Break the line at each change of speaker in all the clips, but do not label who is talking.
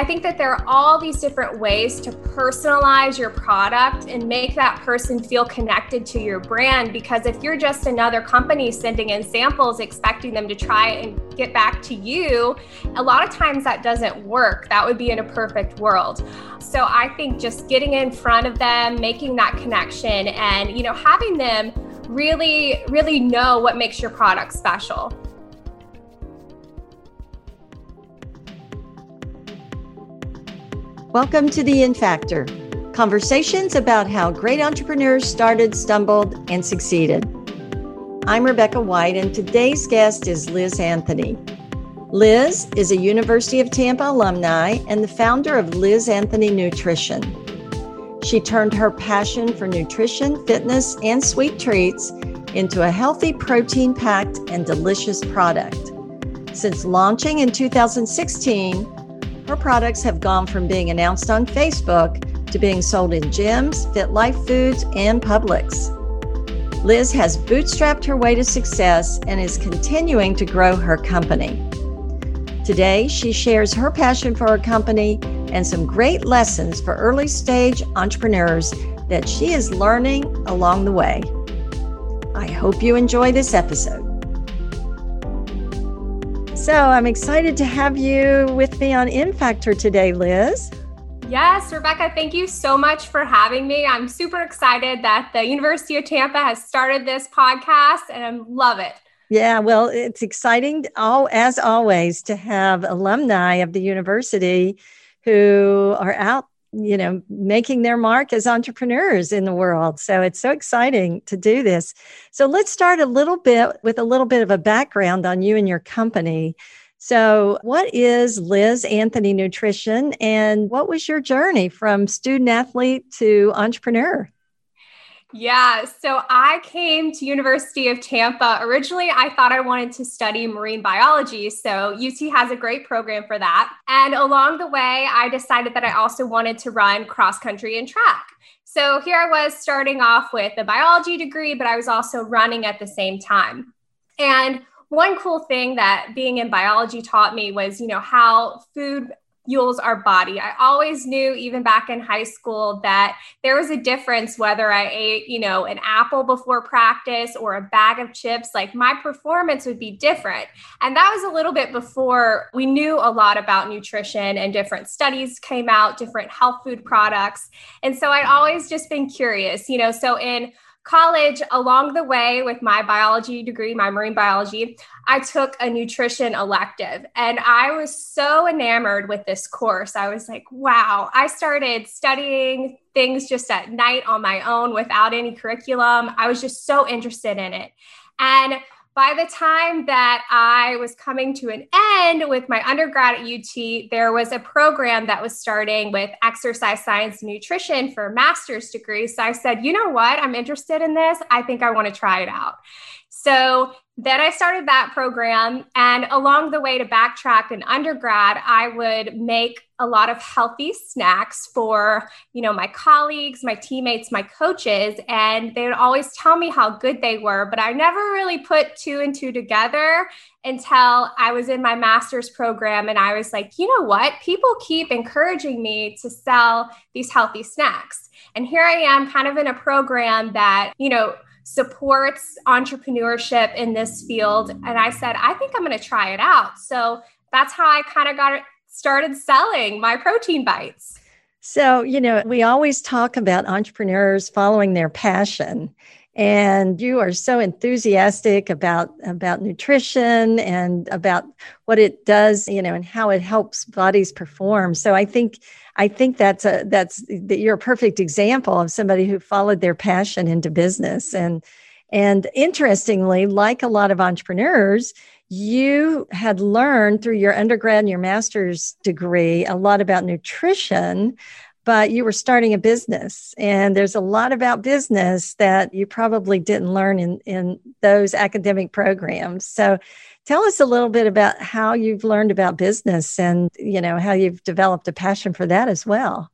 I think that there are all these different ways to personalize your product and make that person feel connected to your brand. Because if you're just another company sending in samples, expecting them to try and get back to you, a lot of times that doesn't work. That would be in a perfect world. So I think just getting in front of them, making that connection, and you know, having them really, really know what makes your product special.
Welcome to the In Factor conversations about how great entrepreneurs started, stumbled, and succeeded. I'm Rebecca White, and today's guest is Liz Anthony. Liz is a University of Tampa alumni and the founder of Liz Anthony Nutrition. She turned her passion for nutrition, fitness, and sweet treats into a healthy, protein packed, and delicious product. Since launching in 2016, her products have gone from being announced on Facebook to being sold in gyms, Fit Life Foods, and Publix. Liz has bootstrapped her way to success and is continuing to grow her company. Today, she shares her passion for her company and some great lessons for early stage entrepreneurs that she is learning along the way. I hope you enjoy this episode. So I'm excited to have you with me on In Factor today, Liz.
Yes, Rebecca, thank you so much for having me. I'm super excited that the University of Tampa has started this podcast and I love it.
Yeah, well, it's exciting, all as always, to have alumni of the university who are out you know making their mark as entrepreneurs in the world. So it's so exciting to do this. So let's start a little bit with a little bit of a background on you and your company. So what is liz anthony nutrition and what was your journey from student athlete to entrepreneur
yeah, so I came to University of Tampa. Originally, I thought I wanted to study marine biology, so UT has a great program for that. And along the way, I decided that I also wanted to run cross country and track. So here I was starting off with a biology degree, but I was also running at the same time. And one cool thing that being in biology taught me was, you know, how food fuels our body. I always knew, even back in high school, that there was a difference whether I ate, you know, an apple before practice or a bag of chips. Like my performance would be different. And that was a little bit before we knew a lot about nutrition and different studies came out, different health food products. And so I'd always just been curious, you know, so in college, along the way with my biology degree, my marine biology, I took a nutrition elective and I was so enamored with this course. I was like, wow, I started studying things just at night on my own without any curriculum. I was just so interested in it. And by the time that I was coming to an end with my undergrad at UT, there was a program that was starting with exercise science nutrition for a master's degree. So I said, you know what? I'm interested in this. I think I want to try it out. So then I started that program. And along the way to backtrack in undergrad, I would make a lot of healthy snacks for, you know, my colleagues, my teammates, my coaches. And they would always tell me how good they were. But I never really put two and two together until I was in my master's program. And I was like, you know what? People keep encouraging me to sell these healthy snacks. And here I am kind of in a program that, you know, supports entrepreneurship in this field. And I said, I think I'm going to try it out. So that's how I kind of got started selling my protein bites.
So, you know, we always talk about entrepreneurs following their passion and you are so enthusiastic about about nutrition and about what it does you know and how it helps bodies perform. So i think i think that's a that's that you're a perfect example of somebody who followed their passion into business. And and interestingly like a lot of entrepreneurs you had learned through your undergrad and your master's degree a lot about nutrition but you were starting a business and there's a lot about business that you probably didn't learn in, in those academic programs so tell us a little bit about how you've learned about business and you know how you've developed a passion for that as well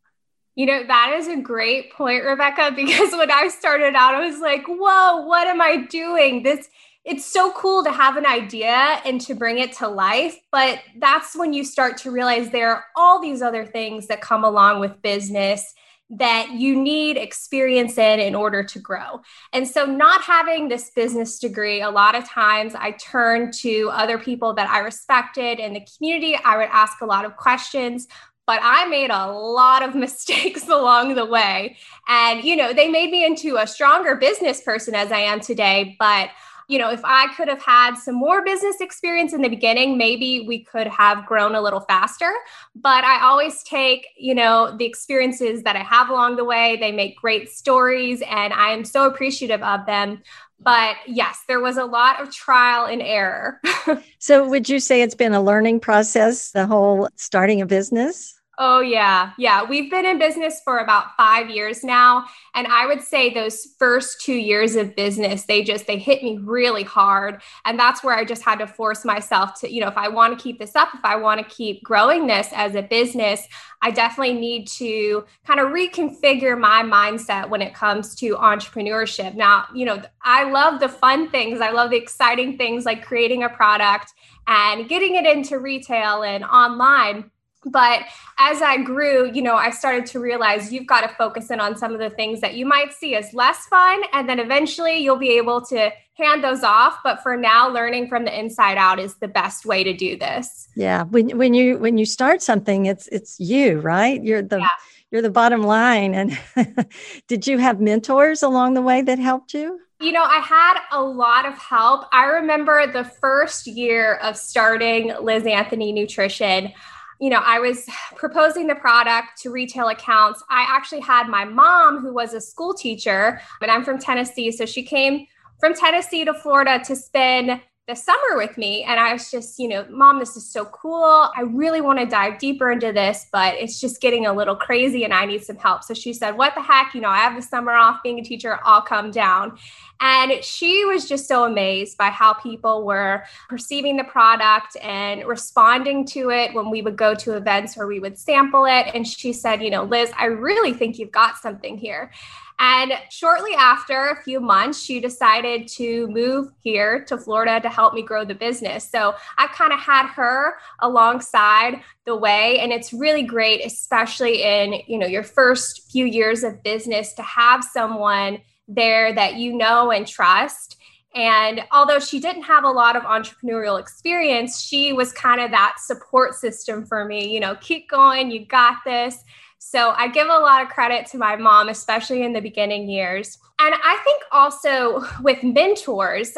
you know, that is a great point, Rebecca, because when I started out, I was like, whoa, what am I doing? This it's so cool to have an idea and to bring it to life. But that's when you start to realize there are all these other things that come along with business that you need experience in in order to grow. And so, not having this business degree, a lot of times I turned to other people that I respected in the community. I would ask a lot of questions. But I made a lot of mistakes along the way. And, you know, they made me into a stronger business person as I am today. But you know, if I could have had some more business experience in the beginning, maybe we could have grown a little faster. But I always take, you know, the experiences that I have along the way. They make great stories, and I am so appreciative of them. But yes, there was a lot of trial and error.
so, would you say it's been a learning process, the whole starting a business?
Oh, yeah. Yeah. We've been in business for about five years now. And I would say those first two years of business, they just, they hit me really hard. And that's where I just had to force myself to, you know, if I want to keep this up, if I want to keep growing this as a business, I definitely need to kind of reconfigure my mindset when it comes to entrepreneurship. Now, you know, I love the fun things, I love the exciting things like creating a product and getting it into retail and online but as I grew, you know, I started to realize you've got to focus in on some of the things that you might see as less fun. And then eventually you'll be able to hand those off. But for now, learning from the inside out is the best way to do this.
Yeah. When when you when you start something, it's it's you, right? You're the yeah. you're the bottom line. And did you have mentors along the way that helped you?
You know, I had a lot of help. I remember the first year of starting Liz Anthony Nutrition you know, I was proposing the product to retail accounts. I actually had my mom, who was a school teacher, and I'm from Tennessee. So she came from Tennessee to Florida to spend the summer with me. And I was just, you know, mom, this is so cool. I really want to dive deeper into this, but it's just getting a little crazy and I need some help. So she said, What the heck? You know, I have the summer off being a teacher. I'll come down. And she was just so amazed by how people were perceiving the product and responding to it when we would go to events where we would sample it. And she said, You know, Liz, I really think you've got something here. And shortly after a few months, she decided to move here to Florida to help me grow the business. So I kind of had her alongside the way and it's really great especially in, you know, your first few years of business to have someone there that you know and trust. And although she didn't have a lot of entrepreneurial experience, she was kind of that support system for me. You know, keep going, you got this. So I give a lot of credit to my mom, especially in the beginning years. And I think also with mentors,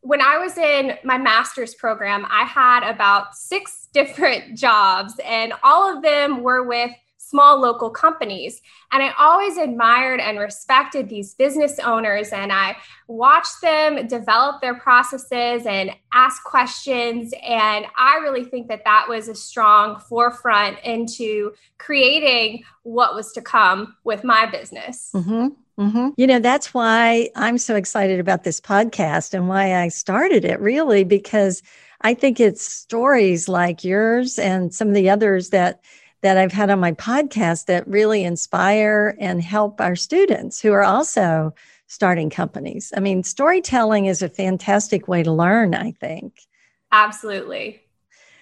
when I was in my master's program, I had about six different jobs, and all of them were with small local companies. And I always admired and respected these business owners, and I watched them develop their processes and ask questions. And I really think that that was a strong forefront into creating what was to come with my business.
Mm-hmm. Mm-hmm. You know, that's why I'm so excited about this podcast and why I started it, really, because I think it's stories like yours and some of the others that that I've had on my podcast that really inspire and help our students who are also starting companies. I mean, storytelling is a fantastic way to learn, I think.
Absolutely.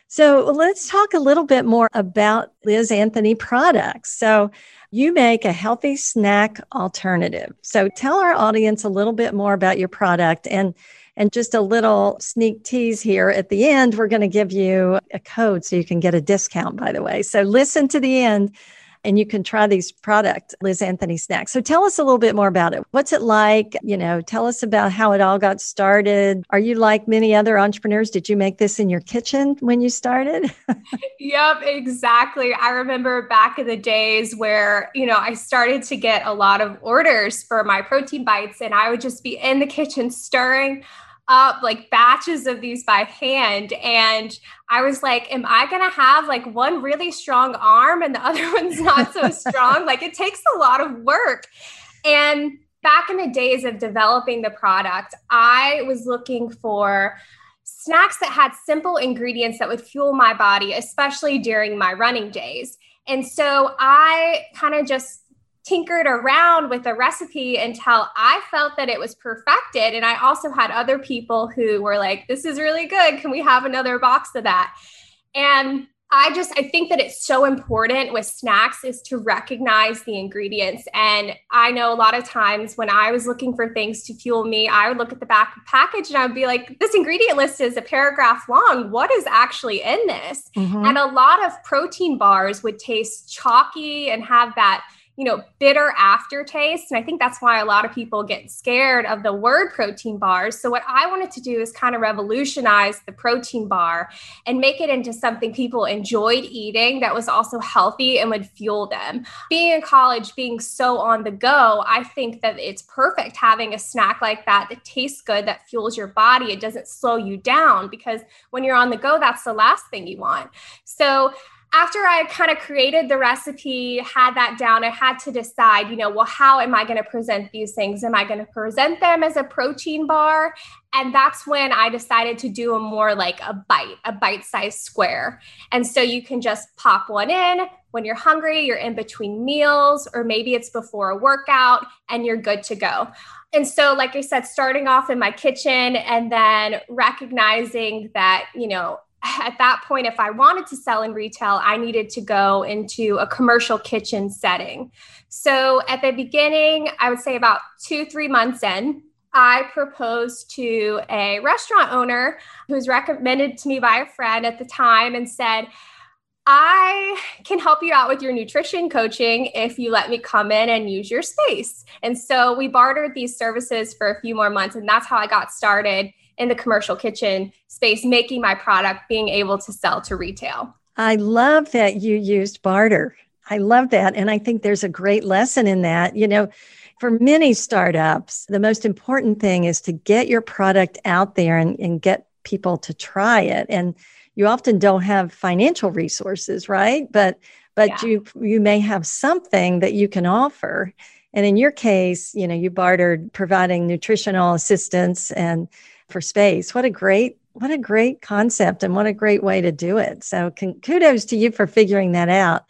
So let's talk a little bit more about Liz Anthony products. So you make a healthy snack alternative. So tell our audience a little bit more about your product and and just a little sneak tease here at the end, we're going to give you a code so you can get a discount, by the way. So listen to the end and you can try these product liz anthony snacks. So tell us a little bit more about it. What's it like? You know tell us about how it all got started. Are you like many other entrepreneurs? Did you make this in your kitchen when you started?
Yep exactly. I remember back in the days where you know i started to get a lot of orders for my protein bites and i would just be in the kitchen stirring up like batches of these by hand and i was like am i going to have like one really strong arm and the other one's not so strong? Like it takes a lot of work. And back in the days of developing the product i was looking for snacks that had simple ingredients that would fuel my body especially during my running days. And so i kind of just tinkered around with the recipe until I felt that it was perfected. And I also had other people who were like, this is really good. Can we have another box of that? And I just I think that it's so important with snacks is to recognize the ingredients. And I know a lot of times when I was looking for things to fuel me, I would look at the back of the package and I would be like, this ingredient list is a paragraph long. What is actually in this? Mm-hmm. And a lot of protein bars would taste chalky and have that you know, bitter aftertaste. And I think that's why a lot of people get scared of the word protein bars. So, what I wanted to do is kind of revolutionize the protein bar and make it into something people enjoyed eating that was also healthy and would fuel them. Being in college, being so on the go, I think that it's perfect having a snack like that that tastes good, that fuels your body. It doesn't slow you down because when you're on the go, that's the last thing you want. So, after I kind of created the recipe, had that down, I had to decide, you know, well, how am I going to present these things? Am I going to present them as a protein bar? And that's when I decided to do a more like a bite, a bite sized square. And so you can just pop one in when you're hungry, you're in between meals, or maybe it's before a workout and you're good to go. And so, like I said, starting off in my kitchen and then recognizing that, you know, at that point, if I wanted to sell in retail, I needed to go into a commercial kitchen setting. So at the beginning, I would say about two, three months in, I proposed to a restaurant owner who was recommended to me by a friend at the time and said, I can help you out with your nutrition coaching if you let me come in and use your space. And so we bartered these services for a few more months, and that's how I got started in the commercial kitchen space, making my product being able to sell to retail.
I love that you used barter. I love that. And I think there's a great lesson in that. You know, for many startups, the most important thing is to get your product out there and, and get people to try it. And you often don't have financial resources, right? But but yeah. you you may have something that you can offer. And in your case, you know, you bartered providing nutritional assistance and for space. What a great what a great concept and what a great way to do it. So kudos to you for figuring that out.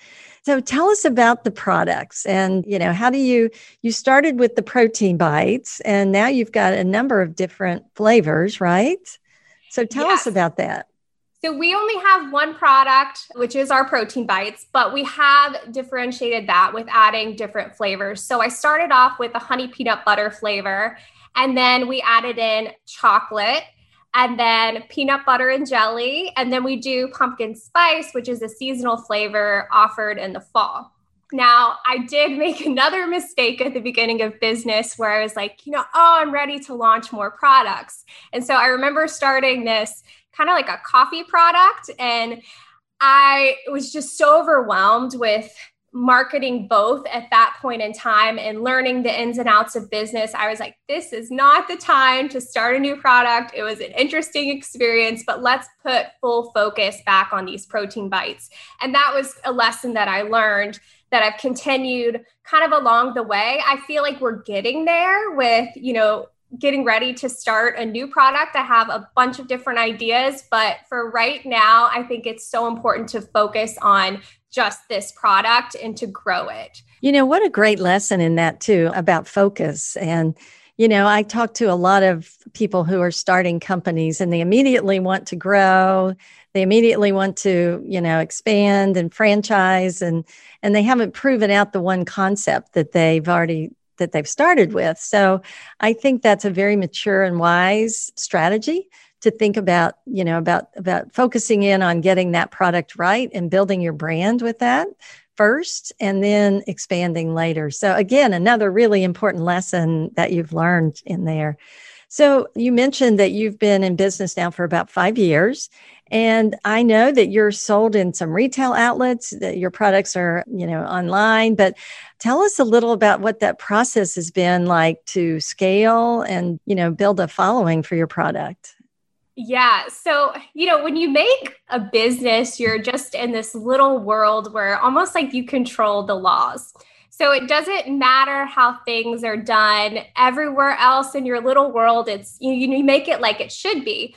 So tell us about the products and you know how do you you started with the protein bites and now you've got a number of different flavors, right? So tell yes. us about that.
So we only have one product, which is our protein bites, but we have differentiated that with adding different flavors. So I started off with a honey peanut butter flavor and then we added in chocolate and then peanut butter and jelly. And then we do pumpkin spice, which is a seasonal flavor offered in the fall. Now, I did make another mistake at the beginning of business where I was like, you know, oh, I'm ready to launch more products. And so I remember starting this kind of like a coffee product. And I was just so overwhelmed with marketing both at that point in time and learning the ins and outs of business, I was like, this is not the time to start a new product. It was an interesting experience, but let's put full focus back on these protein bites. And that was a lesson that I learned that I've continued kind of along the way. I feel like we're getting there with, you know, getting ready to start a new product. I have a bunch of different ideas, but for right now, I think it's so important to focus on just this product and to grow it.
You know, what a great lesson in that, too, about focus. And, you know, I talk to a lot of people who are starting companies and they immediately want to grow. They immediately want to, you know, expand and franchise and and they haven't proven out the one concept that they've already that they've started with. So I think that's a very mature and wise strategy to think about, you know, about about focusing in on getting that product right and building your brand with that first and then expanding later. So again, another really important lesson that you've learned in there. So you mentioned that you've been in business now for about 5 years and I know that you're sold in some retail outlets, that your products are, you know, online, but tell us a little about what that process has been like to scale and, you know, build a following for your product.
Yeah. So, you know, when you make a business, you're just in this little world where almost like you control the laws. So it doesn't matter how things are done everywhere else in your little world. It's you, you make it like it should be.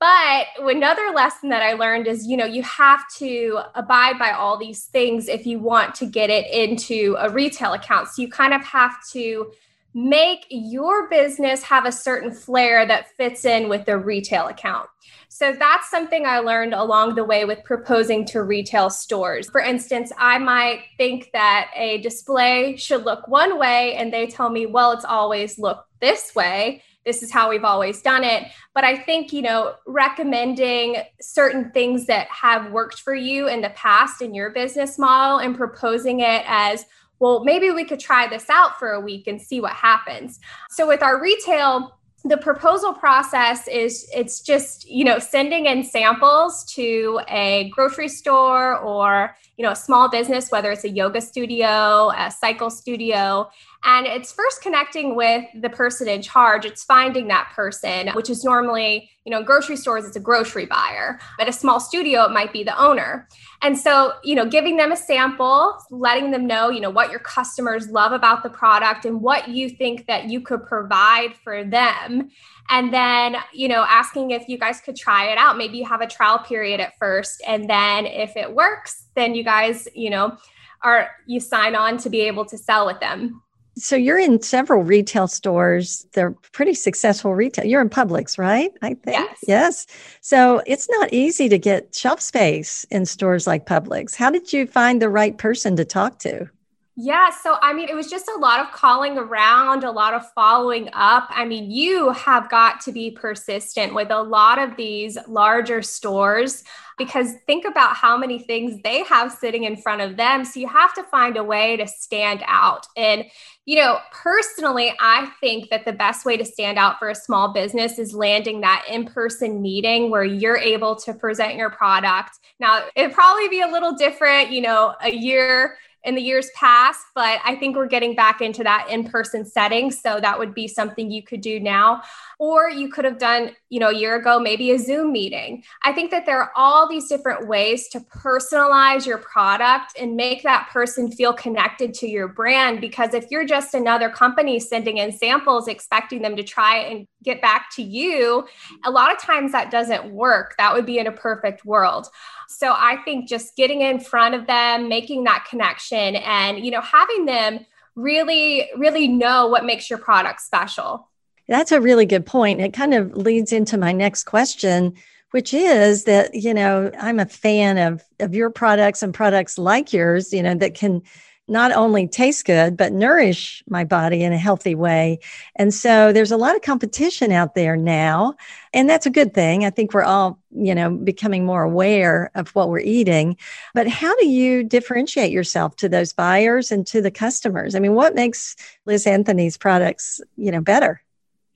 But another lesson that I learned is, you know, you have to abide by all these things if you want to get it into a retail account. So you kind of have to make your business have a certain flair that fits in with the retail account. So that's something I learned along the way with proposing to retail stores. For instance, I might think that a display should look one way, and they tell me, well, it's always looked this way this is how we've always done it. But I think, you know, recommending certain things that have worked for you in the past in your business model and proposing it as, well, maybe we could try this out for a week and see what happens. So with our retail, the proposal process is it's just you know sending in samples to a grocery store or you know a small business whether it's a yoga studio a cycle studio and it's first connecting with the person in charge. It's finding that person, which is normally, you know, in grocery stores, it's a grocery buyer. At a small studio, it might be the owner. And so, you know, giving them a sample, letting them know, you know, what your customers love about the product and what you think that you could provide for them. And then, you know, asking if you guys could try it out. Maybe you have a trial period at first. And then if it works, then you guys, you know, are you sign on to be able to sell with them.
So you're in several retail stores. They're pretty successful retail. You're in Publix, right? I think.
Yes.
Yes. So it's not easy to get shelf space in stores like Publix. How did you find the right person to talk to?
Yeah. So, I mean, it was just a lot of calling around, a lot of following up. I mean, you have got to be persistent with a lot of these larger stores because think about how many things they have sitting in front of them. So, you have to find a way to stand out. And, you know, personally, I think that the best way to stand out for a small business is landing that in person meeting where you're able to present your product. Now, it'd probably be a little different, you know, a year in the years past, but I think we're getting back into that in person setting. So that would be something you could do now. Or you could have done, you know, a year ago, maybe a Zoom meeting. I think that there are all these different ways to personalize your product and make that person feel connected to your brand. Because if you're just another company sending in samples, expecting them to try and get back to you, a lot of times that doesn't work. That would be in a perfect world. So I think just getting in front of them, making that connection and, you know, having them really, really know what makes your product special.
That's a really good point. It kind of leads into my next question, which is that, you know, I'm a fan of, of your products and products like yours, you know, that can not only taste good, but nourish my body in a healthy way. And so there's a lot of competition out there now. And that's a good thing. I think we're all, you know, becoming more aware of what we're eating. But how do you differentiate yourself to those buyers and to the customers? I mean, what makes Liz Anthony's products, you know, better?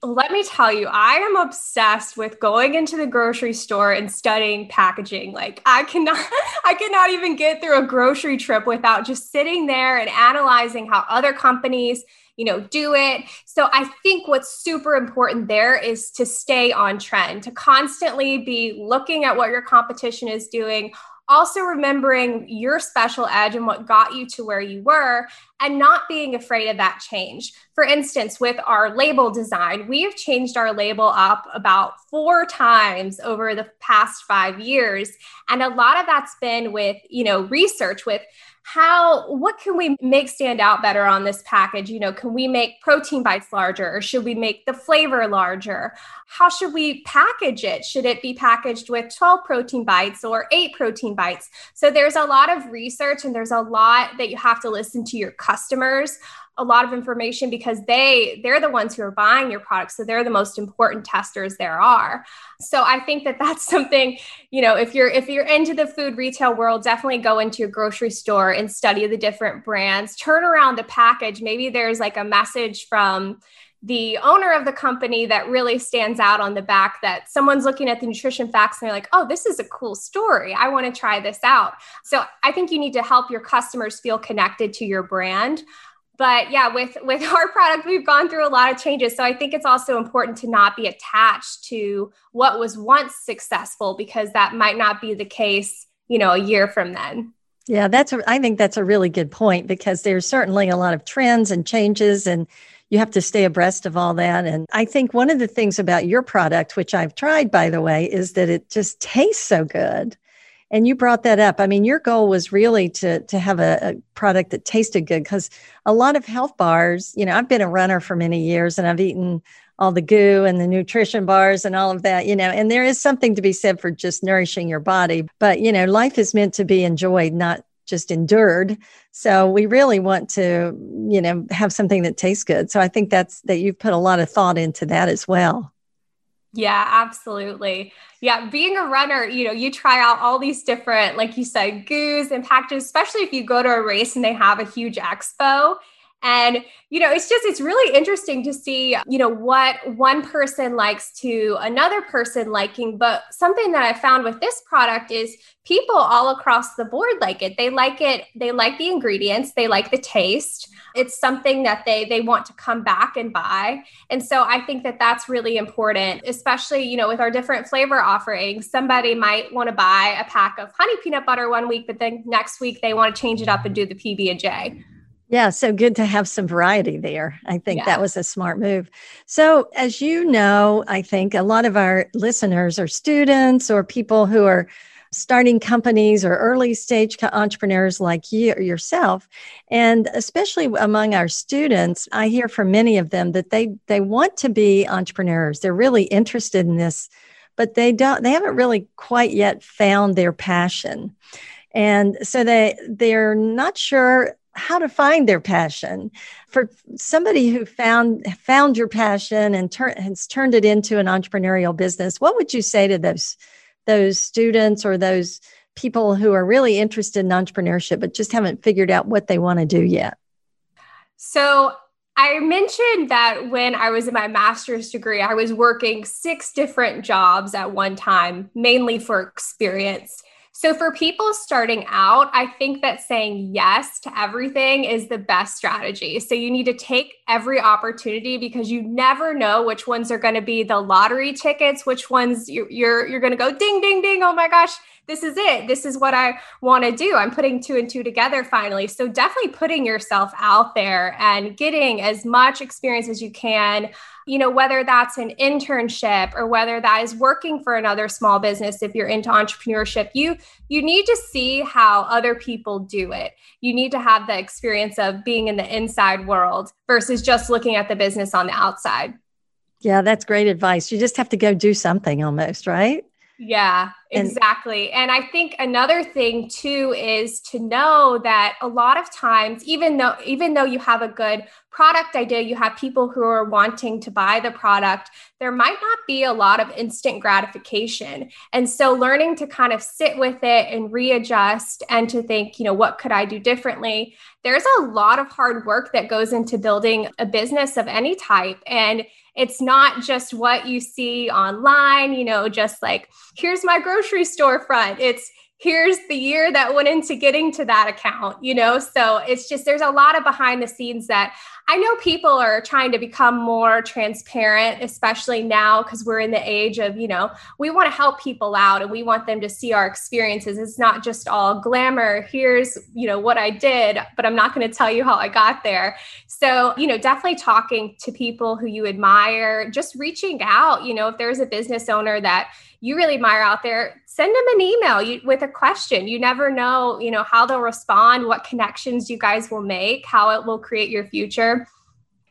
Let me tell you, I am obsessed with going into the grocery store and studying packaging. Like I cannot I cannot even get through a grocery trip without just sitting there and analyzing how other companies, you know, do it. So I think what's super important there is to stay on trend, to constantly be looking at what your competition is doing, also remembering your special edge and what got you to where you were and not being afraid of that change. For instance, with our label design, we have changed our label up about four times over the past 5 years. And a lot of that's been with, you know, research with how what can we make stand out better on this package? You know can we make protein bites larger or should we make the flavor larger? How should we package it? Should it be packaged with 12 protein bites or 8 protein bites? So there's a lot of research and there's a lot that you have to listen to your customers a lot of information because they they're the ones who are buying your products so they're the most important testers there are. So i think that that's something you know if you're if you're into the food retail world definitely go into your grocery store and study the different brands. Turn around the package. Maybe there's like a message from the owner of the company that really stands out on the back that someone's looking at the nutrition facts and they're like, oh, this is a cool story. I want to try this out. So I think you need to help your customers feel connected to your brand but yeah with with our product we've gone through a lot of changes so i think it's also important to not be attached to what was once successful because that might not be the case you know a year from then
yeah that's a, i think that's a really good point because there's certainly a lot of trends and changes and you have to stay abreast of all that. And I think one of the things about your product, which I've tried, by the way, is that it just tastes so good. And you brought that up. I mean, your goal was really to to have a, a product that tasted good because a lot of health bars, you know, I've been a runner for many years and I've eaten all the goo and the nutrition bars and all of that, you know, and there is something to be said for just nourishing your body. But, you know, life is meant to be enjoyed, not just endured. So we really want to, you know, have something that tastes good. So I think that's that you've put a lot of thought into that as well.
Yeah, absolutely. Yeah, being a runner, you know, you try out all these different, like you said, goos and packages, especially if you go to a race and they have a huge expo and, you know, it's just, it's really interesting to see, you know, what one person likes to another person liking. But something that I found with this product is people all across the board like it. They like it, they like the ingredients, they like the taste. It's something that they they want to come back and buy. And so I think that that's really important, especially, you know, with our different flavor offerings. Somebody might want to buy a pack of honey peanut butter one week, but then next week they want to change it up and do the PB and J
yeah, so good to have some variety there. I think yeah. that was a smart move. So, as you know, I think a lot of our listeners are students or people who are starting companies or early stage entrepreneurs like you yourself and especially among our students i hear from many of them that they they want to be entrepreneurs they're really interested in this but they don't they haven't really quite yet found their passion and so they they're not sure how to find their passion for somebody who found found your passion and tur- has turned it into an entrepreneurial business what would you say to those those students or those people who are really interested in entrepreneurship but just haven't figured out what they want to do yet
so I mentioned that when I was in my master's degree, I was working six different jobs at one time, mainly for experience. So, for people starting out, I think that saying yes to everything is the best strategy. So, you need to take every opportunity because you never know which ones are going to be the lottery tickets, which ones you're, you're, you're going to go ding, ding, ding. Oh my gosh, this is it. This is what I want to do. I'm putting two and two together finally. So, definitely putting yourself out there and getting as much experience as you can you know, whether that's an internship or whether that is working for another small business if you're into entrepreneurship, you you need to see how other people do it. You need to have the experience of being in the inside world versus just looking at the business on the outside.
Yeah, that's great advice. You just have to go do something almost, right?
Yeah, exactly. And, and, I think another thing too is to know that a lot of times even though even though you have a good product idea, you have people who are wanting to buy the product, there might not be a lot of instant gratification. And so learning to kind of sit with it and readjust and to think, you know, what could I do differently? There's a lot of hard work that goes into building a business of any type and it's not just what you see online, you know, just like, here's my grocery store front. It's here's the year that went into getting to that account, you know? So it's just, there's a lot of behind the scenes that I know people are trying to become more transparent, especially now because we're in the age of, you know, we want to help people out and we want them to see our experiences. It's not just all glamour. Here's, you know, what I did, but I'm not going to tell you how I got there. So, you know, definitely talking to people who you admire, just reaching out, you know, if there's a business owner that, you really admire out there, send them an email you, with a question. You never know, you know, how they'll respond, what connections you guys will make, how it will create your future.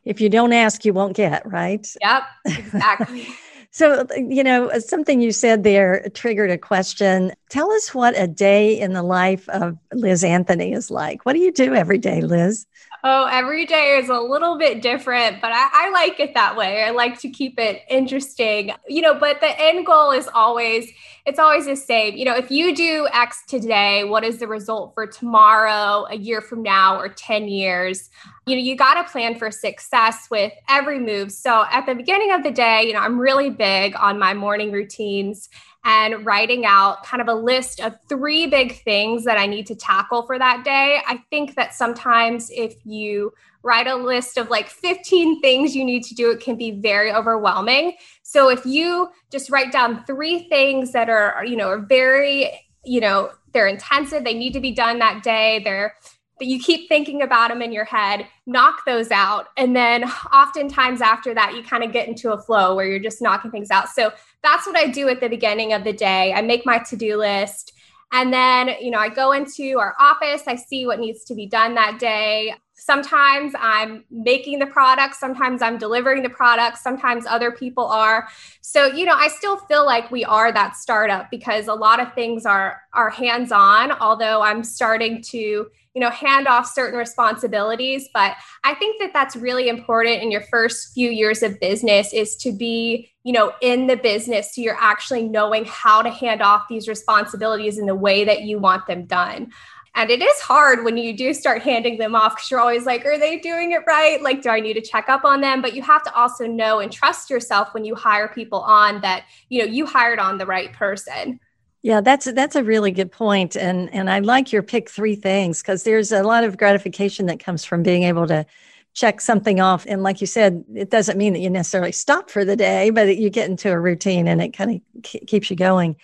If you don't ask, you won't get, right?
Yep, exactly.
so, you know, something you said there triggered a question. Tell us what a day in the life of Liz Anthony is like. What do you do every day, Liz?
Oh, every day is a little bit different, but I, I, like it that way. I like to keep it interesting, you know, but the end goal is always, it's always the same. You know, if you do X today, what is the result for tomorrow, a year from now, or 10 years? You know, you got to plan for success with every move. So at the beginning of the day, you know, I'm really big on my morning routines and writing out kind of a list of three big things that I need to tackle for that day. I think that sometimes if you write a list of like 15 things you need to do, it can be very overwhelming. So if you just write down three things that are, you know, are very, you know, they're intensive, they need to be done that day, they're that you keep thinking about them in your head, knock those out. And then oftentimes after that, you kind of get into a flow where you're just knocking things out. So that's what I do at the beginning of the day. I make my to do list. And then, you know, I go into our office, I see what needs to be done that day. Sometimes I'm making the product, sometimes I'm delivering the product, sometimes other people are. So, you know, I still feel like we are that startup because a lot of things are are hands-on, although I'm starting to you know hand off certain responsibilities but i think that that's really important in your first few years of business is to be you know in the business so you're actually knowing how to hand off these responsibilities in the way that you want them done and it is hard when you do start handing them off because you're always like, are they doing it right? Like, do I need to check up on them? But you have to also know and trust yourself when you hire people on that, you know, you hired on the right person.
Yeah, that's that's a really good point, and and I like your pick three things because there's a lot of gratification that comes from being able to check something off. And like you said, it doesn't mean that you necessarily stop for the day, but you get into a routine and it kind of keeps you going.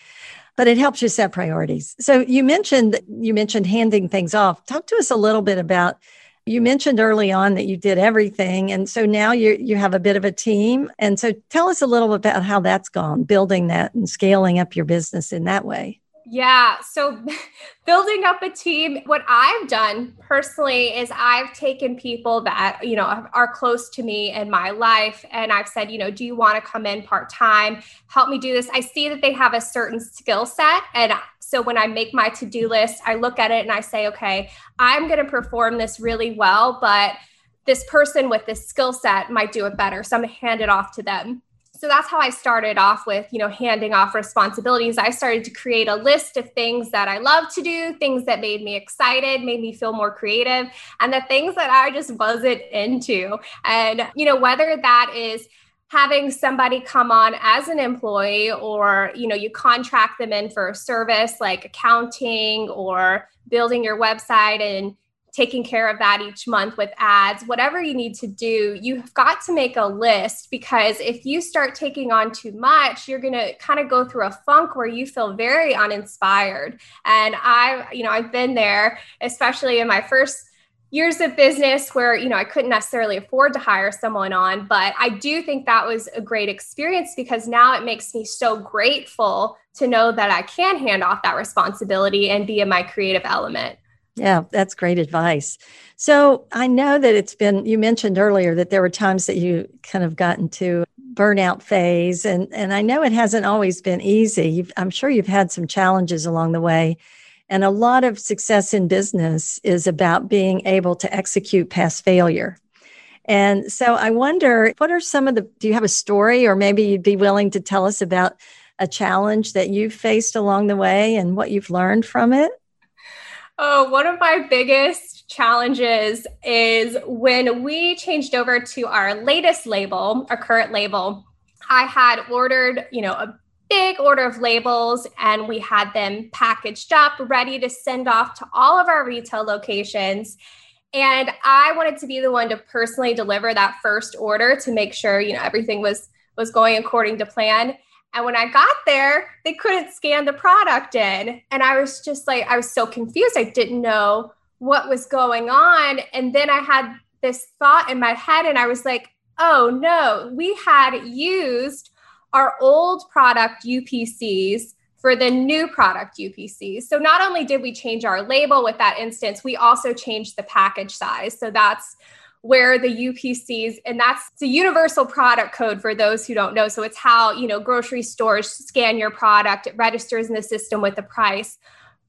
But it helps you set priorities. So you mentioned you mentioned handing things off. Talk to us a little bit about you mentioned early on that you did everything. And so now you you have a bit of a team. And so tell us a little bit about how that's gone, building that and scaling up your business in that way.
Yeah. So building up a team, what I've done personally is I've taken people that, you know, are close to me in my life and I've said, you know, do you want to come in part time? Help me do this. I see that they have a certain skill set. And so when I make my to do list, I look at it and I say, okay, I'm going to perform this really well, but this person with this skill set might do it better. So I'm going to hand it off to them so that's how I started off with, you know, handing off responsibilities. I started to create a list of things that I love to do, things that made me excited, made me feel more creative, and the things that I just wasn't into. And, you know, whether that is having somebody come on as an employee or you know you contract them in for a service like accounting or building your website and taking care of that each month with ads, whatever you need to do, you've got to make a list because if you start taking on too much, you're going to kind of go through a funk where you feel very uninspired. And I, you know, I've been there, especially in my first years of business where you know I couldn't necessarily afford to hire someone on but I do think that was a great experience because now it makes me so grateful to know that I can hand off that responsibility and be in my creative element.
Yeah, that's great advice. So I know that it's been, you mentioned earlier that there were times that you kind of got into burnout phase. And, and I know it hasn't always been easy. You've, I'm sure you've had some challenges along the way. And a lot of success in business is about being able to execute past failure. And so I wonder, what are some of the, do you have a story or maybe you'd be willing to tell us about a challenge that you've faced along the way and what you've learned from it?
Oh, one of my biggest challenges is when we changed over to our latest label, our current label. I had ordered, you know, a big order of labels and we had them packaged up, ready to send off to all of our retail locations. And I wanted to be the one to personally deliver that first order to make sure, you know, everything was was going according to plan. And when I got there, they couldn't scan the product in. And I was just like, I was so confused. I didn't know what was going on. And then I had this thought in my head, and I was like, oh no, we had used our old product UPCs for the new product UPCs. So not only did we change our label with that instance, we also changed the package size. So that's where the UPCs, and that's the universal product code for those who don't know. So it's how, you know, grocery stores scan your product, it registers in the system with the price.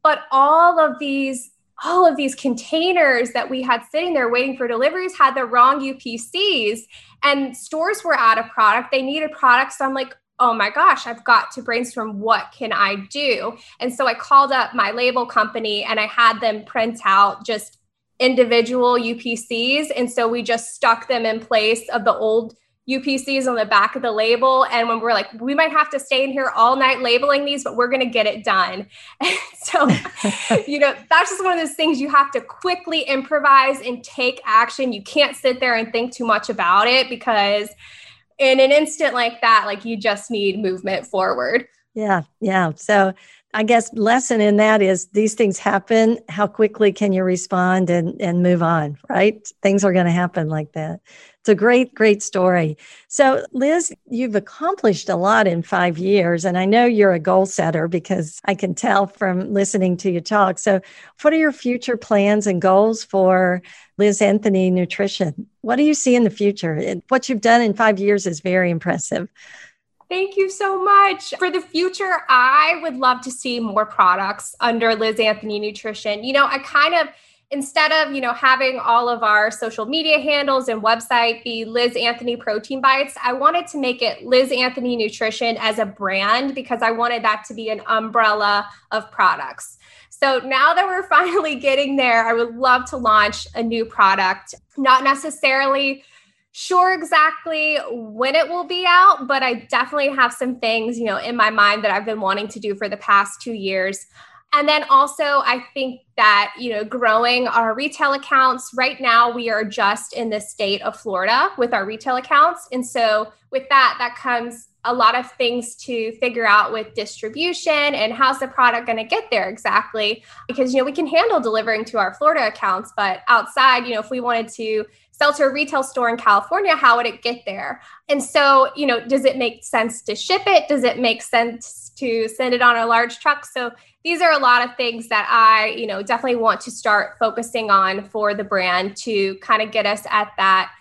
But all of these all of these containers that we had sitting there waiting for deliveries had the wrong UPCs and stores were out of product. They needed products. So I'm like, oh my gosh, I've got to brainstorm what can I do? And so I called up my label company and I had them print out just individual UPCs. And so we just stuck them in place of the old UPCs on the back of the label. And when we're like, we might have to stay in here all night labeling these, but we're going to get it done. And so, you know, that's just one of those things you have to quickly improvise and take action. You can't sit there and think too much about it because in an instant like that, like you just need movement forward.
Yeah. Yeah. So I guess lesson in that is these things happen. How quickly can you respond and, and move on, right? Things are going to happen like that. It's a great, great story. So, Liz, you've accomplished a lot in five years, and I know you're a goal setter because I can tell from listening to you talk. So, what are your future plans and goals for Liz Anthony Nutrition? What do you see in the future? What you've done in five years is very impressive.
Thank you so much. For the future, I would love to see more products under Liz Anthony Nutrition. You know, I kind of instead of you know having all of our social media handles and website be liz anthony protein bites i wanted to make it liz anthony nutrition as a brand because i wanted that to be an umbrella of products so now that we're finally getting there i would love to launch a new product not necessarily sure exactly when it will be out but i definitely have some things you know in my mind that i've been wanting to do for the past two years and then also, I think that, you know, growing our retail accounts right now, we are just in the state of Florida with our retail accounts. And so, with that, that comes a lot of things to figure out with distribution and how's the product going to get there exactly. Because, you know, we can handle delivering to our Florida accounts, but outside, you know, if we wanted to sell to a retail store in California, how would it get there? And so, you know, does it make sense to ship it? Does it make sense to send it on a large truck? So, these are a lot of things that I, you know, definitely want to start focusing on for the brand to kind of get us at that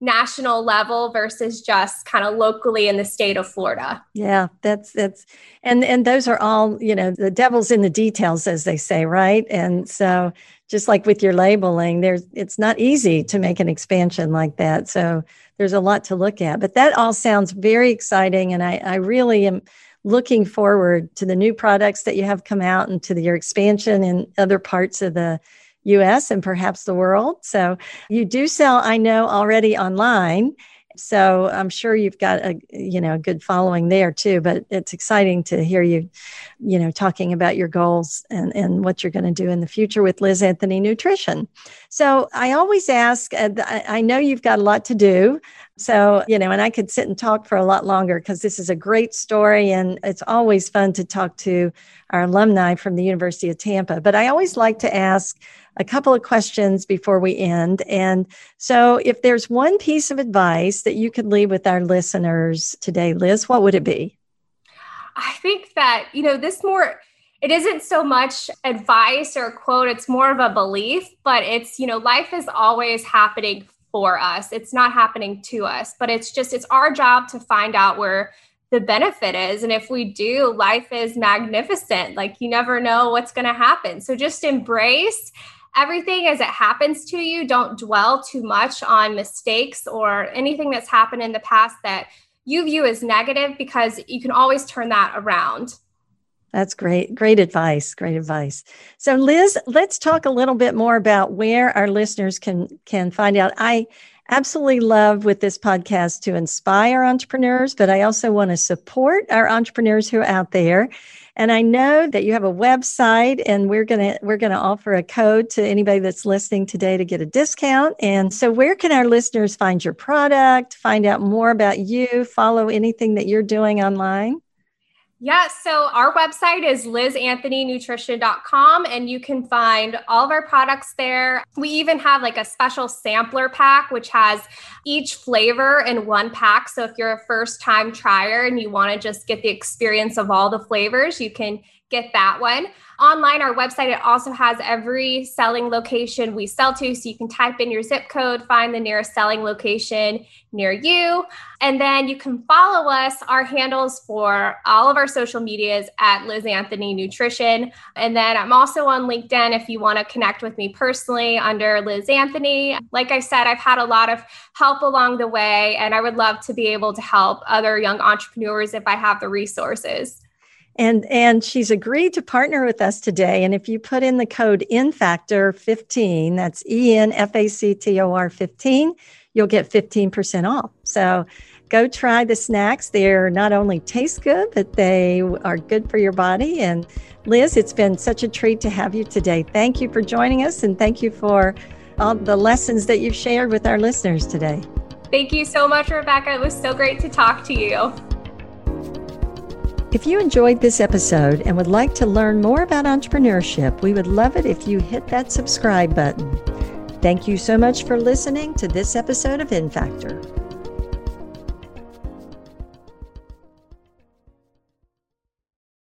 national level versus just kind of locally in the state of Florida.
Yeah, that's that's and and those are all, you know, the devil's in the details as they say, right? And so just like with your labeling, there's it's not easy to make an expansion like that. So there's a lot to look at. But that all sounds very exciting and I I really am looking forward to the new products that you have come out and to the, your expansion in other parts of the US and perhaps the world. So you do sell, I know, already online. So I'm sure you've got a you know a good following there too. But it's exciting to hear you, you know, talking about your goals and and what you're going to do in the future with Liz Anthony Nutrition. So I always ask. Uh, I know you've got a lot to do. So, you know, and I could sit and talk for a lot longer because this is a great story and it's always fun to talk to our alumni from the University of Tampa. But I always like to ask a couple of questions before we end. And so, if there's one piece of advice that you could leave with our listeners today, Liz, what would it be?
I think that, you know, this more it isn't so much advice or quote it's more of a belief but it's you know life is always happening for us. It's not happening to us, but it's just, it's our job to find out where the benefit is. And if we do, life is magnificent. Like you never know what's going to happen. So just embrace everything as it happens to you. Don't dwell too much on mistakes or anything that's happened in the past that you view as negative because you can always turn that around.
That's great. Great advice. Great advice. So Liz, let's talk a little bit more about where our listeners can can find out. I absolutely love with this podcast to inspire entrepreneurs, but I also want to support our entrepreneurs who are out there. And I know that you have a website and we're going to we're going to offer a code to anybody that's listening today to get a discount. And so where can our listeners find your product, find out more about you, follow anything that you're doing online?
Yeah, so our website is lizanthonynutrition.com and you can find all of our products there. We even have like a special sampler pack, which has each flavor in one pack. So if you're a first time trier and you want to just get the experience of all the flavors, you can get that one online, our website, it also has every selling location we sell to. So you can type in your zip code, find the nearest selling location near you. And then you can follow us, our handles for all of our social medias at Liz Anthony Nutrition. And then I'm also on LinkedIn if you want to connect with me personally under Liz Anthony. Like I said, I've had a lot of help along the way, and I would love to be able to help other young entrepreneurs if I have the resources
and and she's agreed to partner with us today. And if you put in the code infactor 15 that's e n f a c t o r 15 you'll get 15% off. So go try the snacks. They're not only taste good but they are good for your body. And liz it's been such a treat to have you today. Thank you for joining us and thank you for all the lessons that you've shared with our listeners today.
Thank you so much rebecca. It was so great to talk to you
If you enjoyed this episode and would like to learn more about entrepreneurship, we would love it if you hit that subscribe button. Thank you so much for listening to this episode of InFactor.